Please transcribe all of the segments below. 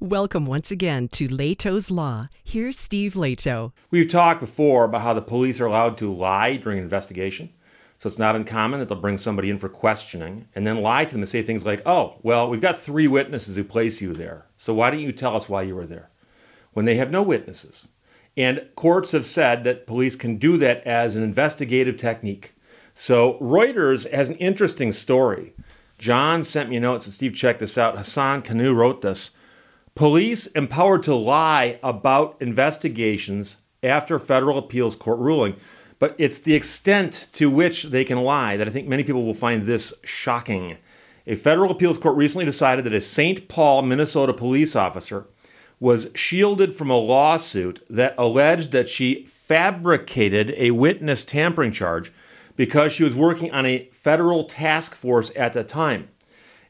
Welcome once again to Lehto's Law. Here's Steve Lehto. We've talked before about how the police are allowed to lie during an investigation. So it's not uncommon that they'll bring somebody in for questioning and then lie to them and say things like, oh, well, we've got three witnesses who place you there. So why don't you tell us why you were there? When they have no witnesses. And courts have said that police can do that as an investigative technique. So Reuters has an interesting story. John sent me a note, said, Steve, check this out. Hassan Kanu wrote this. Police empowered to lie about investigations after federal appeals court ruling. But it's the extent to which they can lie that I think many people will find this shocking. A federal appeals court recently decided that a St. Paul, Minnesota police officer was shielded from a lawsuit that alleged that she fabricated a witness tampering charge because she was working on a federal task force at the time.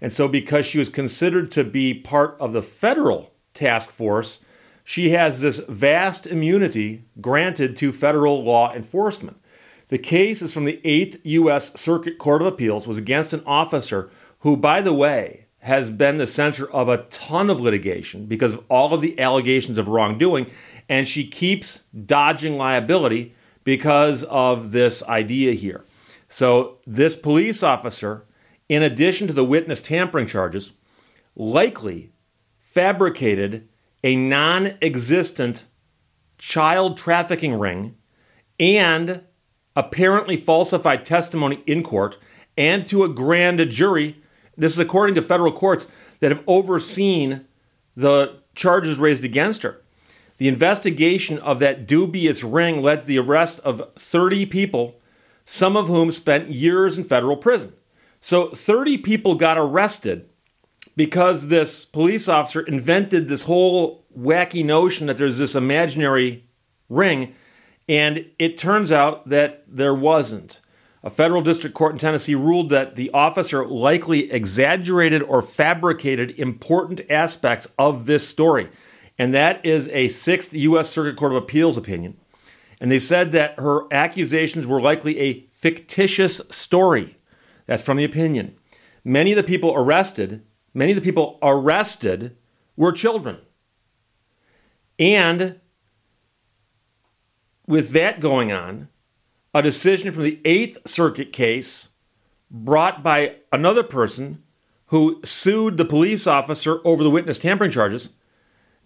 And so, because she was considered to be part of the federal task force, she has this vast immunity granted to federal law enforcement. The case is from the 8th U.S. Circuit Court of Appeals, was against an officer who, by the way, has been the center of a ton of litigation because of all of the allegations of wrongdoing, and she keeps dodging liability because of this idea here. So, this police officer in addition to the witness tampering charges, likely fabricated a non existent child trafficking ring and apparently falsified testimony in court and to a grand jury. This is according to federal courts that have overseen the charges raised against her. The investigation of that dubious ring led to the arrest of 30 people, some of whom spent years in federal prison. So 30 people got arrested because this police officer invented this whole wacky notion that there's this imaginary ring, and it turns out that there wasn't. A federal district court in Tennessee ruled that the officer likely exaggerated or fabricated important aspects of this story. And that is a Sixth U.S. Circuit Court of Appeals opinion. And they said that her accusations were likely a fictitious story. That's from the opinion. Many of the people arrested, many of the people arrested were children. And with that going on, a decision from the Eighth Circuit case brought by another person who sued the police officer over the witness tampering charges.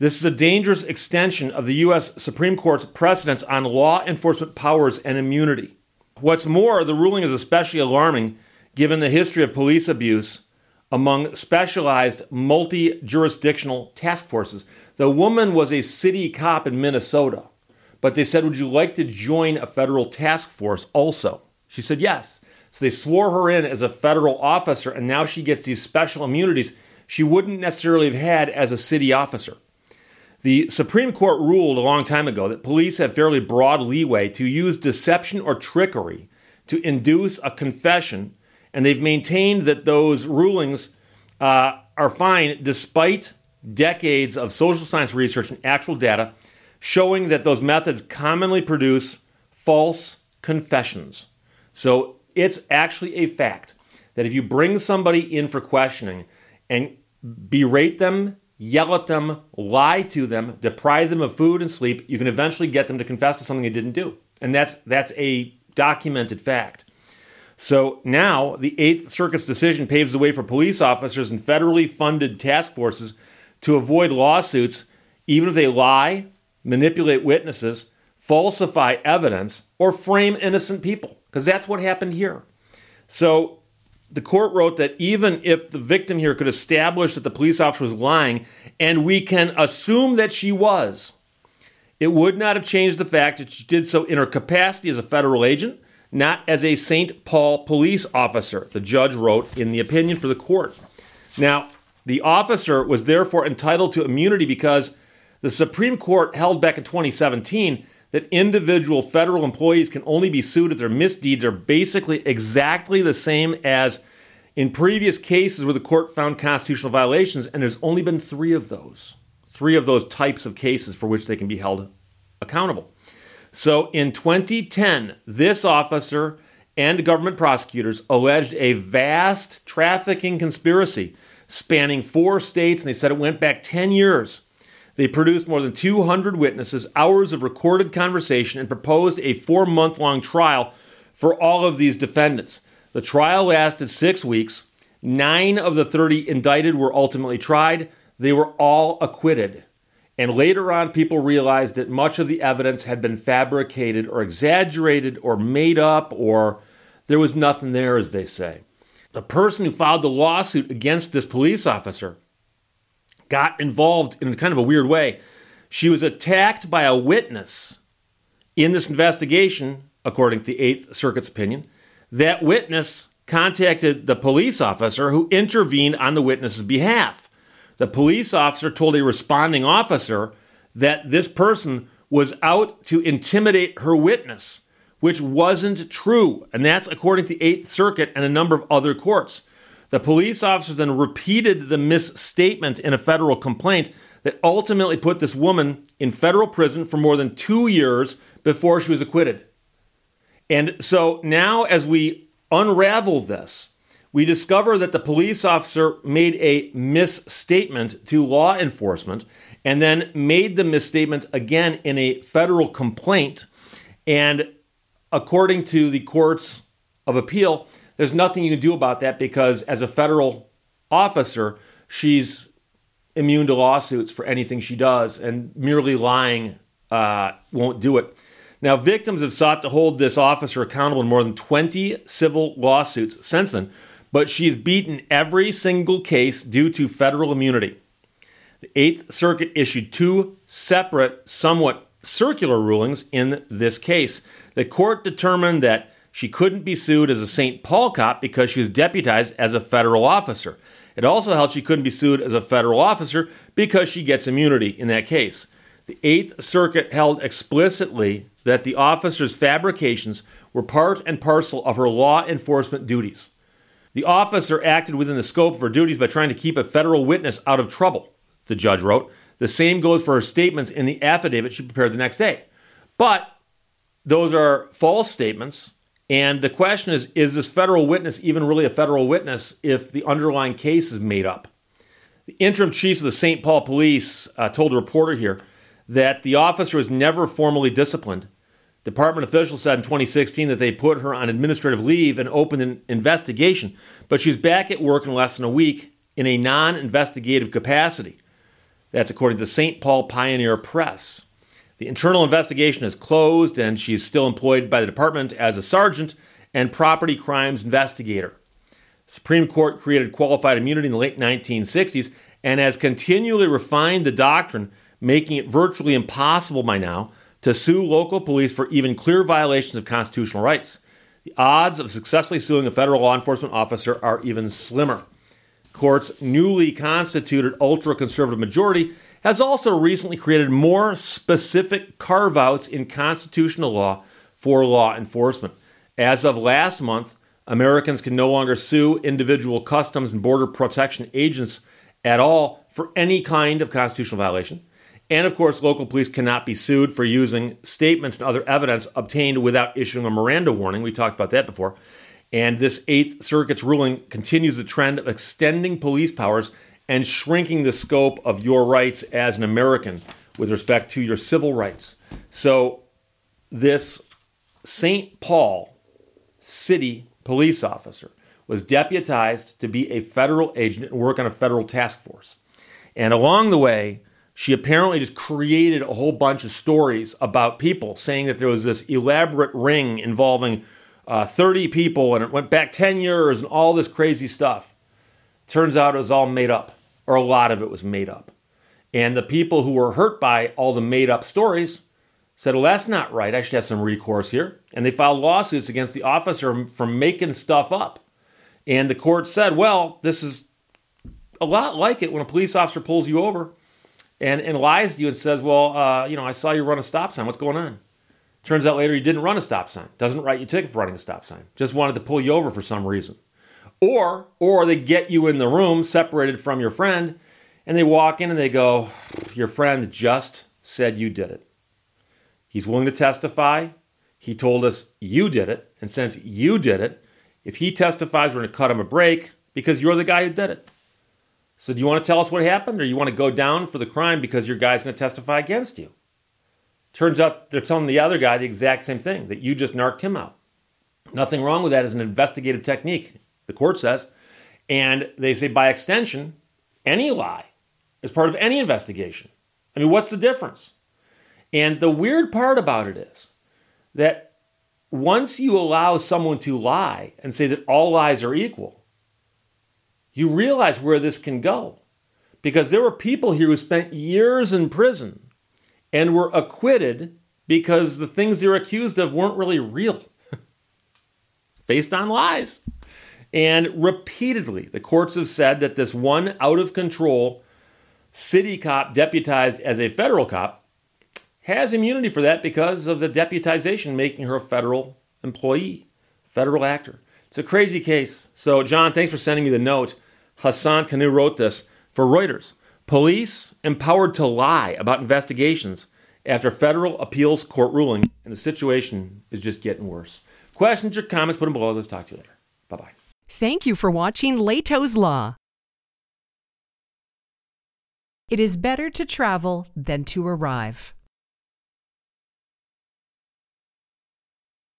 This is a dangerous extension of the U.S. Supreme Court's precedents on law enforcement powers and immunity. What's more, the ruling is especially alarming given the history of police abuse among specialized multi jurisdictional task forces. The woman was a city cop in Minnesota, but they said, Would you like to join a federal task force also? She said, Yes. So they swore her in as a federal officer, and now she gets these special immunities she wouldn't necessarily have had as a city officer. The Supreme Court ruled a long time ago that police have fairly broad leeway to use deception or trickery to induce a confession and they've maintained that those rulings uh, are fine despite decades of social science research and actual data showing that those methods commonly produce false confessions. So it's actually a fact that if you bring somebody in for questioning and berate them, yell at them, lie to them, deprive them of food and sleep, you can eventually get them to confess to something they didn't do. And that's that's a documented fact. So now the Eighth Circuit's decision paves the way for police officers and federally funded task forces to avoid lawsuits even if they lie, manipulate witnesses, falsify evidence, or frame innocent people, because that's what happened here. So the court wrote that even if the victim here could establish that the police officer was lying, and we can assume that she was, it would not have changed the fact that she did so in her capacity as a federal agent not as a St. Paul police officer, the judge wrote in the opinion for the court. Now, the officer was therefore entitled to immunity because the Supreme Court held back in 2017 that individual federal employees can only be sued if their misdeeds are basically exactly the same as in previous cases where the court found constitutional violations, and there's only been three of those. Three of those types of cases for which they can be held accountable. So in 2010, this officer and government prosecutors alleged a vast trafficking conspiracy spanning four states, and they said it went back 10 years. They produced more than 200 witnesses, hours of recorded conversation, and proposed a four month long trial for all of these defendants. The trial lasted six weeks. Nine of the 30 indicted were ultimately tried. They were all acquitted. And later on, people realized that much of the evidence had been fabricated or exaggerated or made up, or there was nothing there, as they say. The person who filed the lawsuit against this police officer got involved in kind of a weird way. She was attacked by a witness in this investigation, according to the Eighth Circuit's opinion. That witness contacted the police officer who intervened on the witness's behalf. The police officer told a responding officer that this person was out to intimidate her witness, which wasn't true. And that's according to the Eighth Circuit and a number of other courts. The police officer then repeated the misstatement in a federal complaint that ultimately put this woman in federal prison for more than two years before she was acquitted. And so now, as we unravel this, we discover that the police officer made a misstatement to law enforcement and then made the misstatement again in a federal complaint. And according to the courts of appeal, there's nothing you can do about that because as a federal officer, she's immune to lawsuits for anything she does, and merely lying uh, won't do it. Now, victims have sought to hold this officer accountable in more than 20 civil lawsuits since then, but she's beaten every single case due to federal immunity. The Eighth Circuit issued two separate, somewhat circular rulings in this case. The court determined that she couldn't be sued as a St. Paul cop because she was deputized as a federal officer. It also held she couldn't be sued as a federal officer because she gets immunity in that case. The Eighth Circuit held explicitly that the officer's fabrications were part and parcel of her law enforcement duties. The officer acted within the scope of her duties by trying to keep a federal witness out of trouble, the judge wrote. The same goes for her statements in the affidavit she prepared the next day. But those are false statements and the question is is this federal witness even really a federal witness if the underlying case is made up? The interim chief of the St. Paul Police uh, told a reporter here that the officer was never formally disciplined. Department officials said in 2016 that they put her on administrative leave and opened an investigation, but she's back at work in less than a week in a non investigative capacity. That's according to the St. Paul Pioneer Press. The internal investigation is closed, and she is still employed by the department as a sergeant and property crimes investigator. The Supreme Court created qualified immunity in the late 1960s and has continually refined the doctrine, making it virtually impossible by now to sue local police for even clear violations of constitutional rights. The odds of successfully suing a federal law enforcement officer are even slimmer. Court's newly constituted ultra conservative majority has also recently created more specific carve outs in constitutional law for law enforcement. As of last month, Americans can no longer sue individual customs and border protection agents at all for any kind of constitutional violation. And of course, local police cannot be sued for using statements and other evidence obtained without issuing a Miranda warning. We talked about that before. And this Eighth Circuit's ruling continues the trend of extending police powers and shrinking the scope of your rights as an American with respect to your civil rights. So, this St. Paul city police officer was deputized to be a federal agent and work on a federal task force. And along the way, she apparently just created a whole bunch of stories about people, saying that there was this elaborate ring involving uh, 30 people and it went back 10 years and all this crazy stuff. Turns out it was all made up or a lot of it was made up. And the people who were hurt by all the made up stories said, Well, that's not right. I should have some recourse here. And they filed lawsuits against the officer for making stuff up. And the court said, Well, this is a lot like it when a police officer pulls you over and, and lies to you and says, Well, uh, you know, I saw you run a stop sign. What's going on? Turns out later you didn't run a stop sign. Doesn't write you a ticket for running a stop sign. Just wanted to pull you over for some reason. Or, or they get you in the room separated from your friend and they walk in and they go, Your friend just said you did it. He's willing to testify. He told us you did it. And since you did it, if he testifies, we're going to cut him a break because you're the guy who did it. So, do you want to tell us what happened, or you want to go down for the crime because your guy's going to testify against you? Turns out they're telling the other guy the exact same thing that you just narked him out. Nothing wrong with that as an investigative technique, the court says. And they say, by extension, any lie is part of any investigation. I mean, what's the difference? And the weird part about it is that once you allow someone to lie and say that all lies are equal, you realize where this can go. Because there were people here who spent years in prison and were acquitted because the things they were accused of weren't really real, based on lies. And repeatedly, the courts have said that this one out of control city cop deputized as a federal cop has immunity for that because of the deputization making her a federal employee, federal actor. It's a crazy case. So, John, thanks for sending me the note. Hassan Kanu wrote this for Reuters. Police empowered to lie about investigations after federal appeals court ruling, and the situation is just getting worse. Questions or comments, put them below. Let's talk to you later. Bye bye. Thank you for watching Lehto's Law. It is better to travel than to arrive.